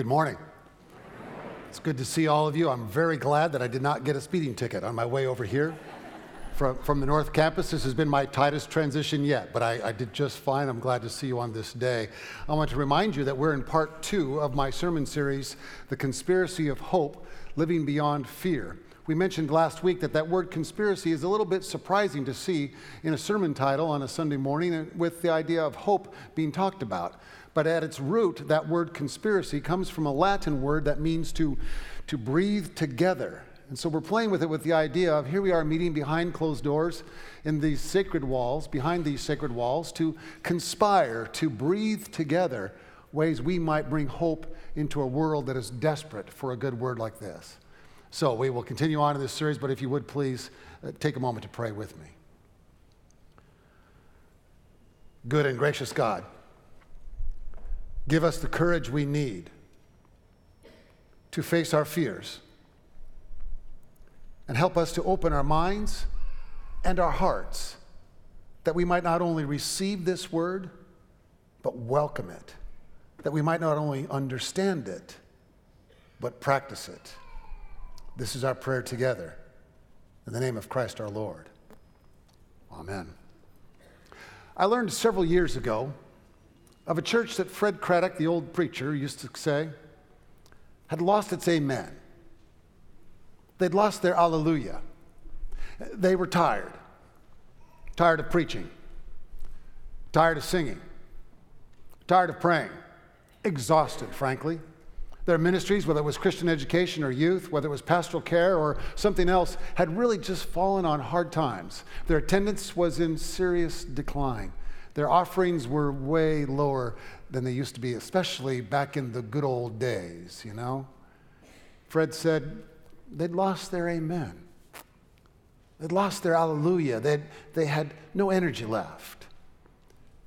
Good morning. It's good to see all of you. I'm very glad that I did not get a speeding ticket on my way over here from, from the North Campus. This has been my tightest transition yet, but I, I did just fine. I'm glad to see you on this day. I want to remind you that we're in part two of my sermon series, The Conspiracy of Hope Living Beyond Fear. We mentioned last week that that word conspiracy is a little bit surprising to see in a sermon title on a Sunday morning with the idea of hope being talked about. But at its root, that word conspiracy comes from a Latin word that means to, to breathe together. And so we're playing with it with the idea of here we are meeting behind closed doors in these sacred walls, behind these sacred walls, to conspire, to breathe together ways we might bring hope into a world that is desperate for a good word like this. So we will continue on in this series, but if you would please uh, take a moment to pray with me. Good and gracious God. Give us the courage we need to face our fears and help us to open our minds and our hearts that we might not only receive this word, but welcome it, that we might not only understand it, but practice it. This is our prayer together. In the name of Christ our Lord. Amen. I learned several years ago of a church that Fred Craddock, the old preacher, used to say had lost its amen. They'd lost their alleluia. They were tired, tired of preaching, tired of singing, tired of praying, exhausted, frankly. Their ministries, whether it was Christian education or youth, whether it was pastoral care or something else, had really just fallen on hard times. Their attendance was in serious decline. Their offerings were way lower than they used to be, especially back in the good old days, you know? Fred said they'd lost their amen. They'd lost their hallelujah. They'd, they had no energy left.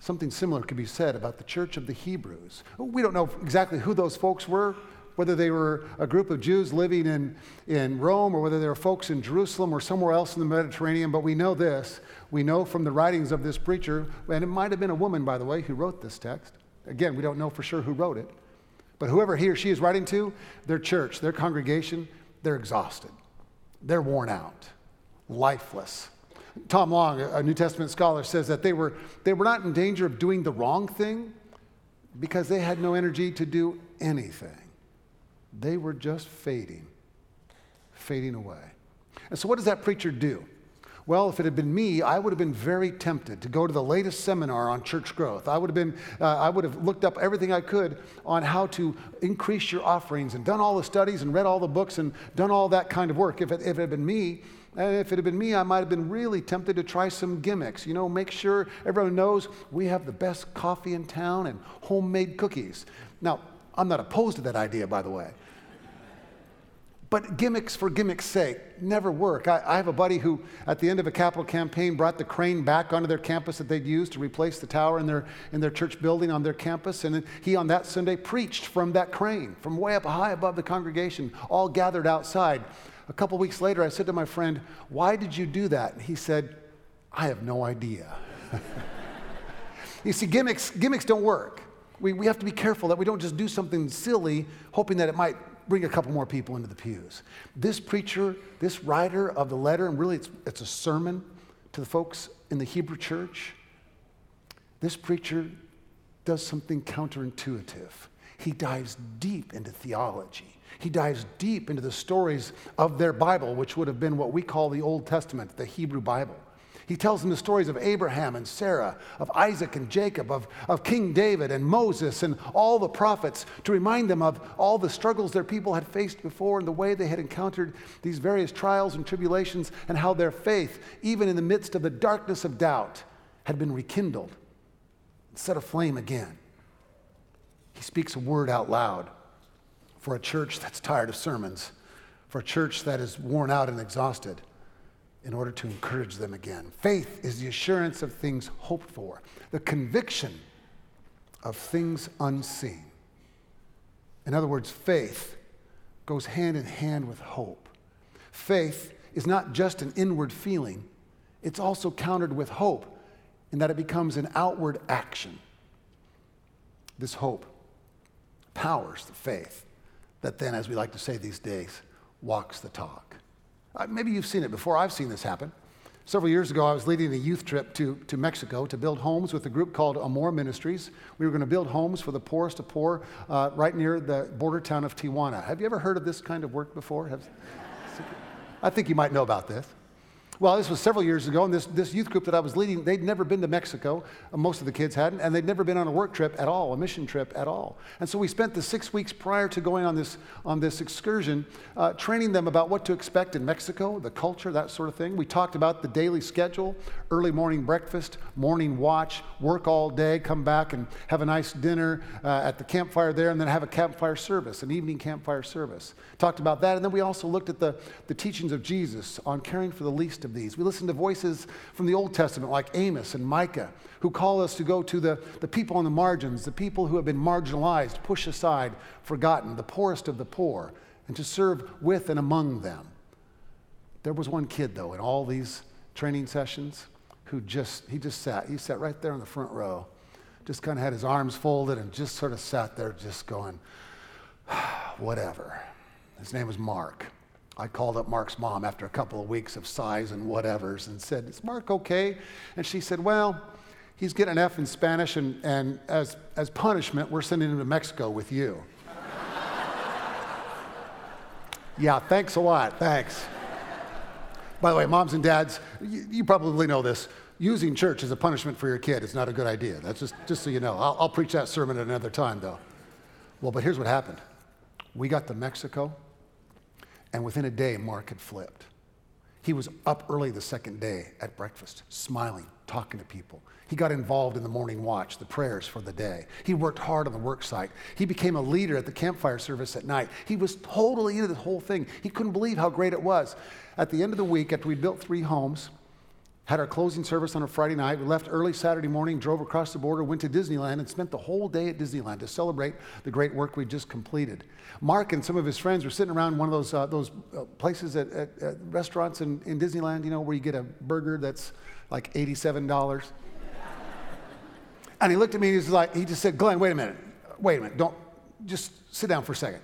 Something similar could be said about the church of the Hebrews. We don't know exactly who those folks were, whether they were a group of Jews living in, in Rome or whether they were folks in Jerusalem or somewhere else in the Mediterranean, but we know this. We know from the writings of this preacher, and it might have been a woman, by the way, who wrote this text. Again, we don't know for sure who wrote it. But whoever he or she is writing to, their church, their congregation, they're exhausted. They're worn out, lifeless. Tom Long, a New Testament scholar, says that they were, they were not in danger of doing the wrong thing because they had no energy to do anything. They were just fading, fading away. And so, what does that preacher do? Well, if it had been me, I would have been very tempted to go to the latest seminar on church growth. I would have been, uh, I would have looked up everything I could on how to increase your offerings and done all the studies and read all the books and done all that kind of work. If it, if it had been me, and if it had been me, I might have been really tempted to try some gimmicks. You know, make sure everyone knows we have the best coffee in town and homemade cookies. Now, I'm not opposed to that idea, by the way. But gimmicks for gimmicks' sake never work. I, I, have a buddy who, at the end of a capital campaign, brought the crane back onto their campus that they'd used to replace the tower in their, in their church building on their campus. And he, on that Sunday, preached from that crane, from way up high above the congregation, all gathered outside. A couple weeks later, I said to my friend, Why did you do that? And he said, I have no idea. you see, gimmicks, gimmicks don't work. We, we have to be careful that we don't just do something silly, hoping that it might bring a couple more people into the pews. This preacher, this writer of the letter, and really it's, it's a sermon to the folks in the Hebrew church, this preacher does something counterintuitive. He dives deep into theology. He dives deep into the stories of their Bible, which would have been what we call the Old Testament, the Hebrew Bible. He tells them the stories of Abraham and Sarah, of Isaac and Jacob, of, of King David and Moses and all the prophets to remind them of all the struggles their people had faced before and the way they had encountered these various trials and tribulations and how their faith, even in the midst of the darkness of doubt, had been rekindled and set aflame again. He speaks a word out loud for a church that's tired of sermons, for a church that is worn out and exhausted in order to encourage them again. Faith is the assurance of things hoped for, the conviction of things unseen. In other words, faith goes hand in hand with hope. Faith is not just an inward feeling, it's also countered with hope in that it becomes an outward action. This hope powers the faith that then, as we like to say these days, walks the talk. Maybe you've seen it before. I've seen this happen. Several years ago, I was leading a youth trip to, to Mexico to build homes with a group called Amor Ministries. We were going to build homes for the poorest of poor uh, right near the border town of Tijuana. Have you ever heard of this kind of work before? Have, I think you might know about this. Well, this was several years ago, and this, this youth group that I was leading, they'd never been to Mexico. Most of the kids hadn't, and they'd never been on a work trip at all, a mission trip at all. And so we spent the six weeks prior to going on this, on this excursion uh, training them about what to expect in Mexico, the culture, that sort of thing. We talked about the daily schedule, early morning breakfast, morning watch, work all day, come back and have a nice dinner uh, at the campfire there, and then have a campfire service, an evening campfire service. Talked about that, and then we also looked at the, the teachings of Jesus on caring for the least of these. We listen to voices from the Old Testament like Amos and Micah who call us to go to the, the people on the margins, the people who have been marginalized, pushed aside, forgotten, the poorest of the poor, and to serve with and among them. There was one kid, though, in all these training sessions who just, he just sat. He sat right there in the front row, just kind of had his arms folded and just sort of sat there just going, whatever. His name was Mark. I called up Mark's mom after a couple of weeks of sighs and whatevers and said, Is Mark okay? And she said, Well, he's getting an F in Spanish, and, and as, as punishment, we're sending him to Mexico with you. yeah, thanks a lot. Thanks. By the way, moms and dads, you, you, probably know this. Using church as a punishment for your kid is not a good idea. That's just, just so you know. I'll, I'll preach that sermon at another time, though. Well, but here's what happened we got to Mexico. And within a day, Mark had flipped. He was up early the second day at breakfast, smiling, talking to people. He got involved in the morning watch, the prayers for the day. He worked hard on the work site. He became a leader at the campfire service at night. He was totally into the whole thing. He couldn't believe how great it was. At the end of the week, after we built three homes, had our closing service on a Friday night. We left early Saturday morning, drove across the border, went to Disneyland, and spent the whole day at Disneyland to celebrate the great work we just completed. Mark and some of his friends were sitting around one of those, uh, those uh, places at, at, at, restaurants in, in Disneyland, you know, where you get a burger that's like $87. and he looked at me and he was like, he just said, Glenn, wait a minute, wait a minute, don't, just sit down for a second.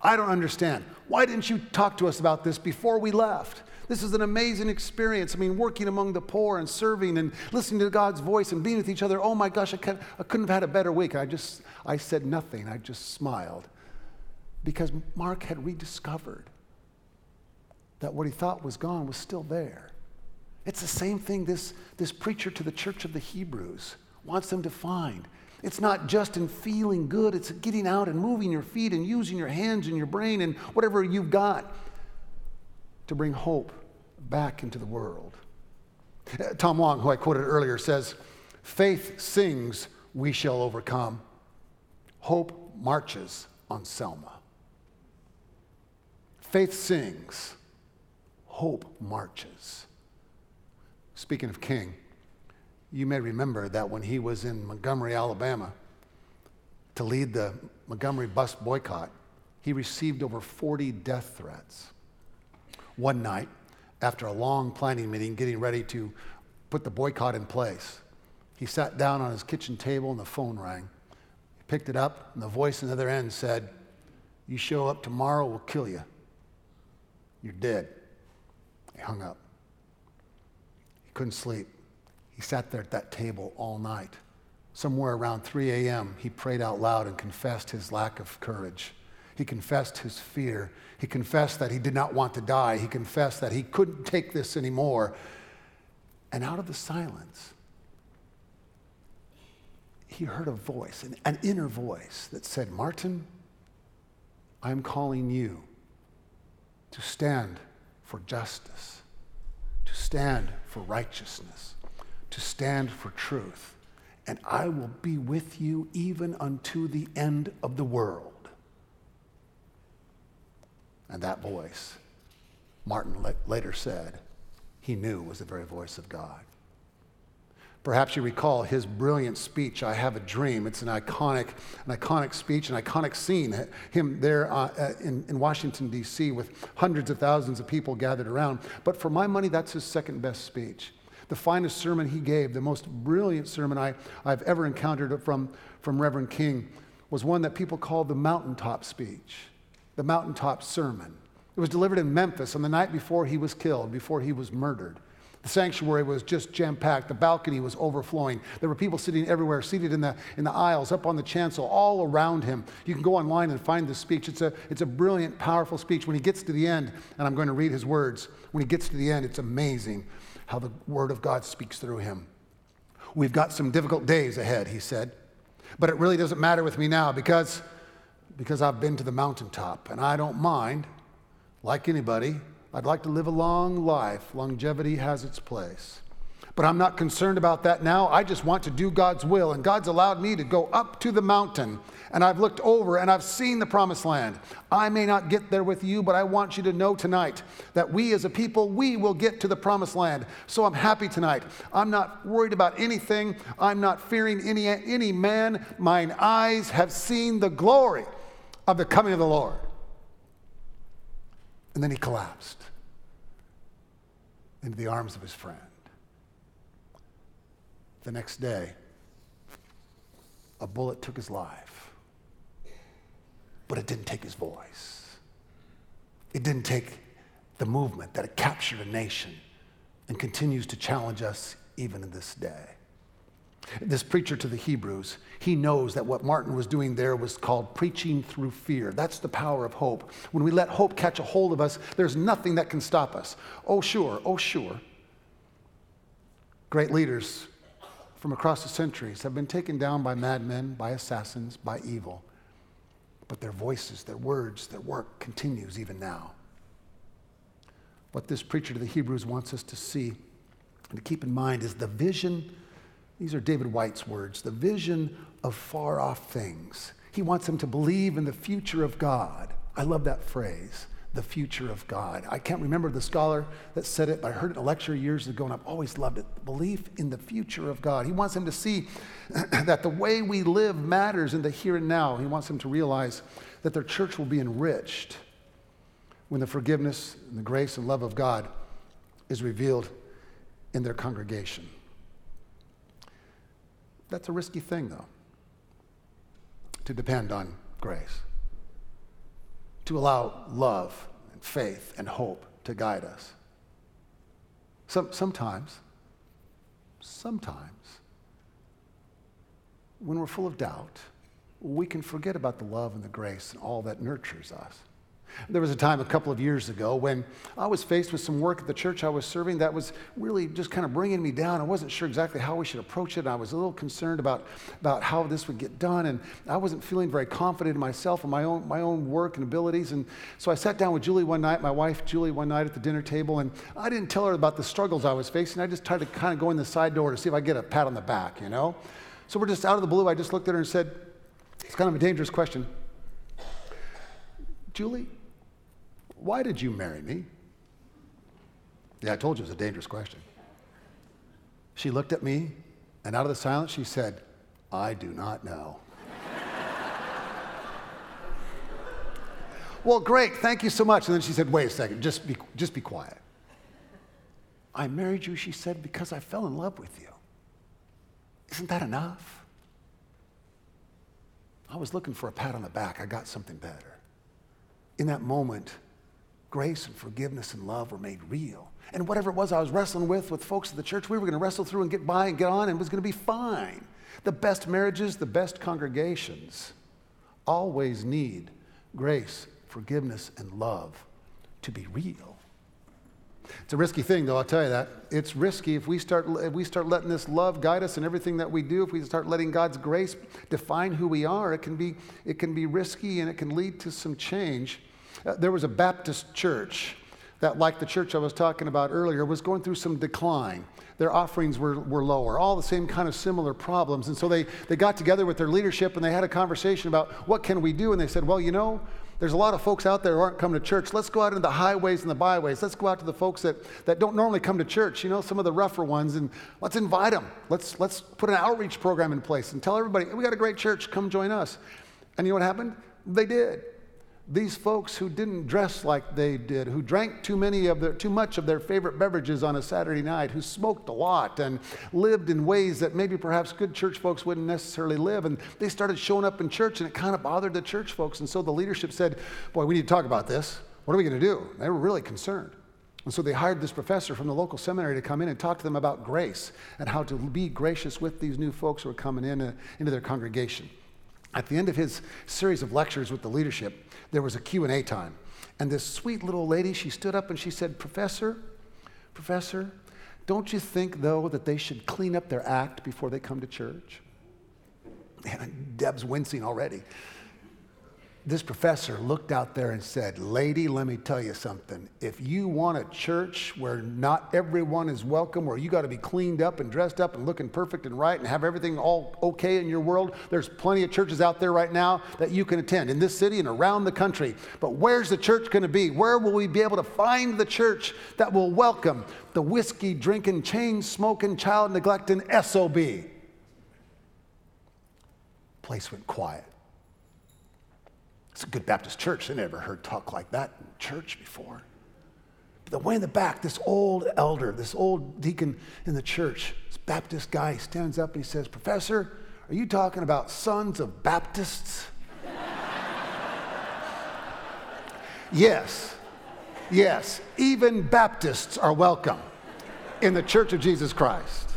I don't understand. Why didn't you talk to us about this before we left? This is an amazing experience. I mean, working among the poor and serving and listening to God's voice and being with each other. Oh my gosh, I, couldn't have had a better week. I just, I said nothing. I just smiled because Mark had rediscovered that what he thought was gone was still there. It's the same thing this, this preacher to the church of the Hebrews wants them to find. It's not just in feeling good, it's getting out and moving your feet and using your hands and your brain and whatever you've got to bring hope back into the world. Tom Long, who I quoted earlier, says, Faith sings, we shall overcome. Hope marches on Selma. Faith sings, hope marches. Speaking of King, you may remember that when he was in Montgomery, Alabama, to lead the Montgomery bus boycott, he received over 40 death threats one night after a long planning meeting, getting ready to put the boycott in place. He sat down on his kitchen table and the phone rang. He picked it up, and the voice on the other end said, You show up tomorrow, we'll kill you. You're dead. He hung up. He couldn't sleep. He sat there at that table all night. Somewhere around 3 a.m., he prayed out loud and confessed his lack of courage. He confessed his fear. He confessed that he did not want to die. He confessed that he couldn't take this anymore. And out of the silence, he heard a voice, an, an inner voice that said, Martin, I'm calling you to stand for justice, to stand for righteousness, to stand for truth. And I will be with you even unto the end of the world. And that voice, Martin later said, he knew was the very voice of God. Perhaps you recall his brilliant speech, I Have a Dream. It's an iconic, an iconic speech, an iconic scene. Him there uh, uh in, in Washington, D.C., with hundreds of thousands of people gathered around. But for my money, that's his second best speech. The finest sermon he gave, the most brilliant sermon I, I've ever encountered from, from Reverend King, was one that people called the mountaintop speech, the mountaintop sermon. It was delivered in Memphis on the night before he was killed, before he was murdered. The sanctuary was just jam packed. The balcony was overflowing. There were people sitting everywhere, seated in the, in the aisles, up on the chancel, all around him. You can go online and find this speech. It's a, it's a brilliant, powerful speech. When he gets to the end, and I'm going to read his words, when he gets to the end, it's amazing how the Word of God speaks through him. We've got some difficult days ahead, he said. But it really doesn't matter with me now because, because I've been to the mountaintop and I don't mind, like anybody, I'd like to live a long life. Longevity has its place. But I'm not concerned about that now. I just want to do God's will. And God's allowed me to go up to the mountain. And I've looked over and I've seen the promised land. I may not get there with you, but I want you to know tonight that we as a people, we will get to the promised land. So I'm happy tonight. I'm not worried about anything. I'm not fearing any, any man. Mine eyes have seen the glory of the coming of the Lord. And then he collapsed into the arms of his friend. The next day, a bullet took his life, but it didn't take his voice. It didn't take the movement that had captured a nation and continues to challenge us even in this day. This preacher to the Hebrews, he knows that what Martin was doing there was called preaching through fear. That's the power of hope. When we let hope catch a hold of us, there's nothing that can stop us. Oh, sure, oh, sure. Great leaders from across the centuries have been taken down by madmen, by assassins, by evil. But their voices, their words, their work continues even now. What this preacher to the Hebrews wants us to see and to keep in mind is the vision these are David White's words the vision of far off things. He wants them to believe in the future of God. I love that phrase, the future of God. I can't remember the scholar that said it, but I heard it in a lecture years ago, and I've always loved it. Belief in the future of God. He wants them to see that the way we live matters in the here and now. He wants them to realize that their church will be enriched when the forgiveness and the grace and love of God is revealed in their congregation. That's a risky thing, though, to depend on grace, to allow love and faith and hope to guide us. Some, sometimes, sometimes, when we're full of doubt, we can forget about the love and the grace and all that nurtures us. There was a time a couple of years ago when I was faced with some work at the church I was serving that was really just kind of bringing me down. I wasn't sure exactly how we should approach it. I was a little concerned about, about how this would get done, and I wasn't feeling very confident in myself and my own, my own work and abilities. And so I sat down with Julie one night, my wife Julie, one night at the dinner table, and I didn't tell her about the struggles I was facing. I just tried to kind of go in the side door to see if I get a pat on the back, you know? So we're just out of the blue. I just looked at her and said, It's kind of a dangerous question. Julie, why did you marry me? Yeah, I told you it was a dangerous question. She looked at me, and out of the silence, she said, I do not know. well, great, thank you so much. And then she said, Wait a second, just be, just be quiet. I married you, she said, because I fell in love with you. Isn't that enough? I was looking for a pat on the back. I got something better. In that moment, grace and forgiveness and love were made real. And whatever it was I was wrestling with with folks at the church, we were going to wrestle through and get by and get on, and it was going to be fine. The best marriages, the best congregations always need grace, forgiveness, and love to be real. It's a risky thing, though, I'll tell you that. It's risky if we, start, if we start letting this love guide us in everything that we do, if we start letting God's grace define who we are, it can be, it can be risky and it can lead to some change. Uh, there was a Baptist church that, like the church I was talking about earlier, was going through some decline. Their offerings were, were lower, all the same kind of similar problems. And so they, they got together with their leadership and they had a conversation about what can we do. And they said, well, you know, there's a lot of folks out there who aren't coming to church. Let's go out into the highways and the byways. Let's go out to the folks that, that don't normally come to church, you know, some of the rougher ones, and let's invite them. Let's, let's put an outreach program in place and tell everybody, we got a great church, come join us. And you know what happened? They did. These folks who didn't dress like they did, who drank too many of their too much of their favorite beverages on a Saturday night, who smoked a lot and lived in ways that maybe perhaps good church folks wouldn't necessarily live. And they started showing up in church and it kind of bothered the church folks. And so the leadership said, Boy, we need to talk about this. What are we going to do? They were really concerned. And so they hired this professor from the local seminary to come in and talk to them about grace and how to be gracious with these new folks who are coming in uh, into their congregation. At the end of his series of lectures with the leadership, there was a Q&A time. And this sweet little lady, she stood up and she said, "Professor, professor, don't you think though that they should clean up their act before they come to church?" And Deb's wincing already this professor looked out there and said, Lady, let me tell you something. If you want a church where not everyone is welcome, where you got to be cleaned up and dressed up and looking perfect and right and have everything all okay in your world, there's plenty of churches out there right now that you can attend in this city and around the country. But where's the church going to be? Where will we be able to find the church that will welcome the whiskey drinking, chain smoking, child neglecting SOB? Place went quiet. It's a good Baptist church. I never heard talk like that in church before. But the way in the back, this old elder, this old deacon in the church, this Baptist guy, stands up and he says, Professor, are you talking about sons of Baptists? yes, yes, even Baptists are welcome in the Church of Jesus Christ.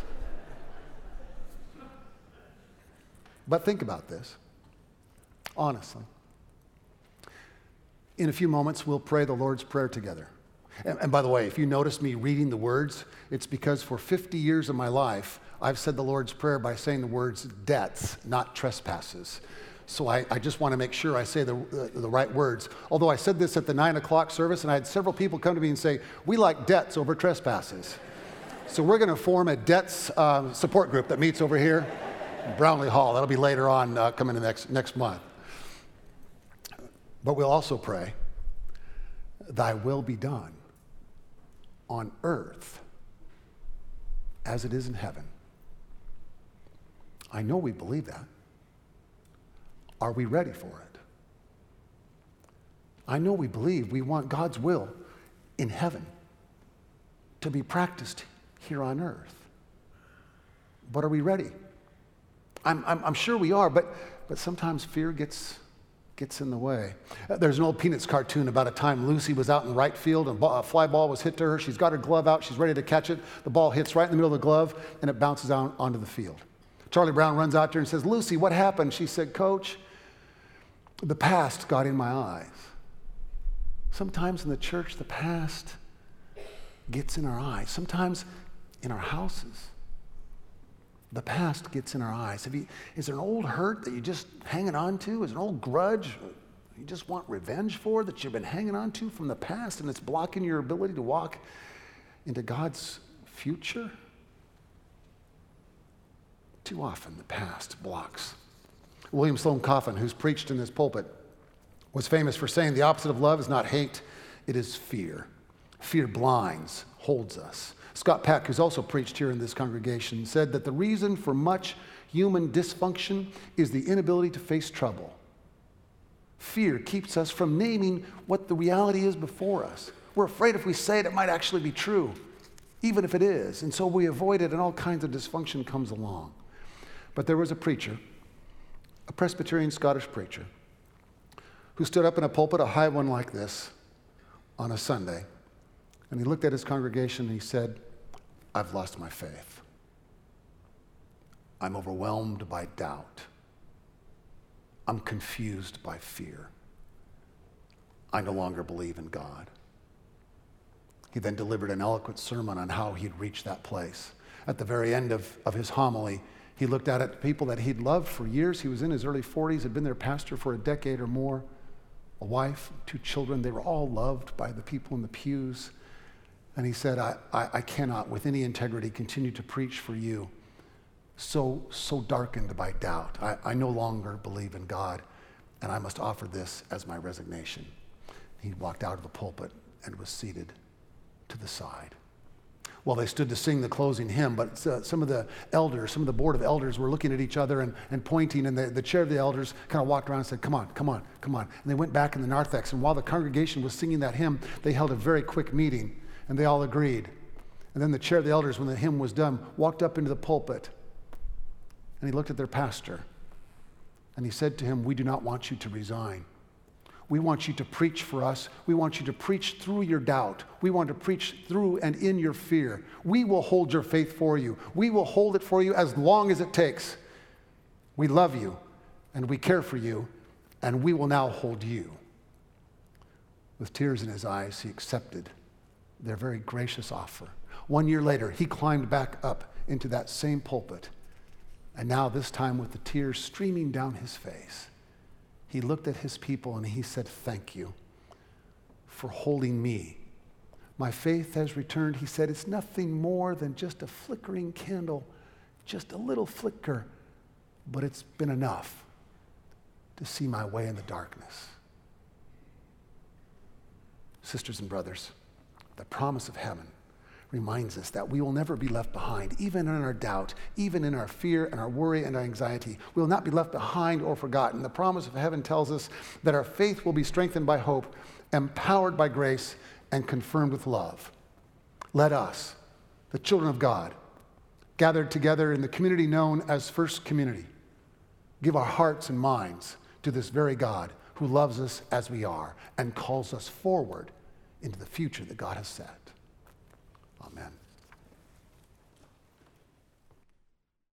But think about this, honestly in a few moments, we'll pray the Lord's Prayer together. And, and, by the way, if you notice me reading the words, it's because for 50 years of my life, I've said the Lord's Prayer by saying the words debts, not trespasses. So I, I just want to make sure I say the, the, right words. Although I said this at the nine o'clock service, and I had several people come to me and say, We like debts over trespasses. So we're going to form a debts um, support group that meets over here, Brownlee Hall. That'll be later on, uh, coming in next, next month. But we'll also pray, Thy will be done on earth as it is in heaven. I know we believe that. Are we ready for it? I know we believe we want God's will in heaven to be practiced here on earth. But are we ready? I'm, I'm, I'm sure we are, but, but sometimes fear gets gets in the way. Uh, there's an old Peanuts cartoon about a time Lucy was out in right field and a fly ball was hit to her. She's got her glove out, she's ready to catch it. The ball hits right in the middle of the glove and it bounces out onto the field. Charlie Brown runs out there and says, Lucy, what happened? She said, Coach, the past got in my eyes. Sometimes in the church, the past gets in our eyes. Sometimes in our houses the past gets in our eyes. You, is there an old hurt that you're just hanging on to? Is an old grudge you just want revenge for that you've been hanging on to from the past and it's blocking your ability to walk into God's future? Too often the past blocks. William Sloane Coffin, who's preached in this pulpit, was famous for saying the opposite of love is not hate, it is fear. Fear blinds, holds us. Scott Peck, who's also preached here in this congregation, said that the reason for much human dysfunction is the inability to face trouble. Fear keeps us from naming what the reality is before us. We're afraid if we say it, it might actually be true, even if it is. And so we avoid it, and all kinds of dysfunction comes along. But there was a preacher, a Presbyterian Scottish preacher, who stood up in a pulpit, a high one like this, on a Sunday and he looked at his congregation and he said, I've lost my faith. I'm overwhelmed by doubt. I'm confused by fear. I no longer believe in God. He then delivered an eloquent sermon on how he'd reached that place. At the very end of, of his homily, he looked out at the people that he'd loved for years. He was in his early 40s, had been their pastor for a decade or more, a wife, two children. They were all loved by the people in the pews. And he said, I, I, I, cannot, with any integrity, continue to preach for you, so, so darkened by doubt. I, I no longer believe in God, and I must offer this as my resignation. He walked out of the pulpit and was seated to the side. Well, they stood to sing the closing hymn, but uh, some of the elders, some of the board of elders were looking at each other and, and pointing, and the, the chair of the elders kind of walked around and said, Come on, come on, come on. And they went back in the narthex, and while the congregation was singing that hymn, they held a very quick meeting, and they all agreed. And then the chair of the elders, when the hymn was done, walked up into the pulpit, and he looked at their pastor, and he said to him, We do not want you to resign. We want you to preach for us. We want you to preach through your doubt. We want to preach through and in your fear. We will hold your faith for you. We will hold it for you as long as it takes. We love you and we care for you, and we will now hold you. With tears in his eyes, he accepted their very gracious offer. One year later, he climbed back up into that same pulpit, and now, this time with the tears streaming down his face he looked at his people and he said, Thank you for holding me. My faith has returned. He said, It's nothing more than just a flickering candle, just a little flicker, but it's been enough to see my way in the darkness. Sisters and brothers, the promise of heaven reminds us that we will never be left behind, even in our doubt, even in our fear and our worry and our anxiety. We will not be left behind or forgotten. The promise of heaven tells us that our faith will be strengthened by hope, empowered by grace, and confirmed with love. Let us, the children of God, gathered together in the community known as First Community, give our hearts and minds to this very God who loves us as we are and calls us forward into the future that God has set. Amen.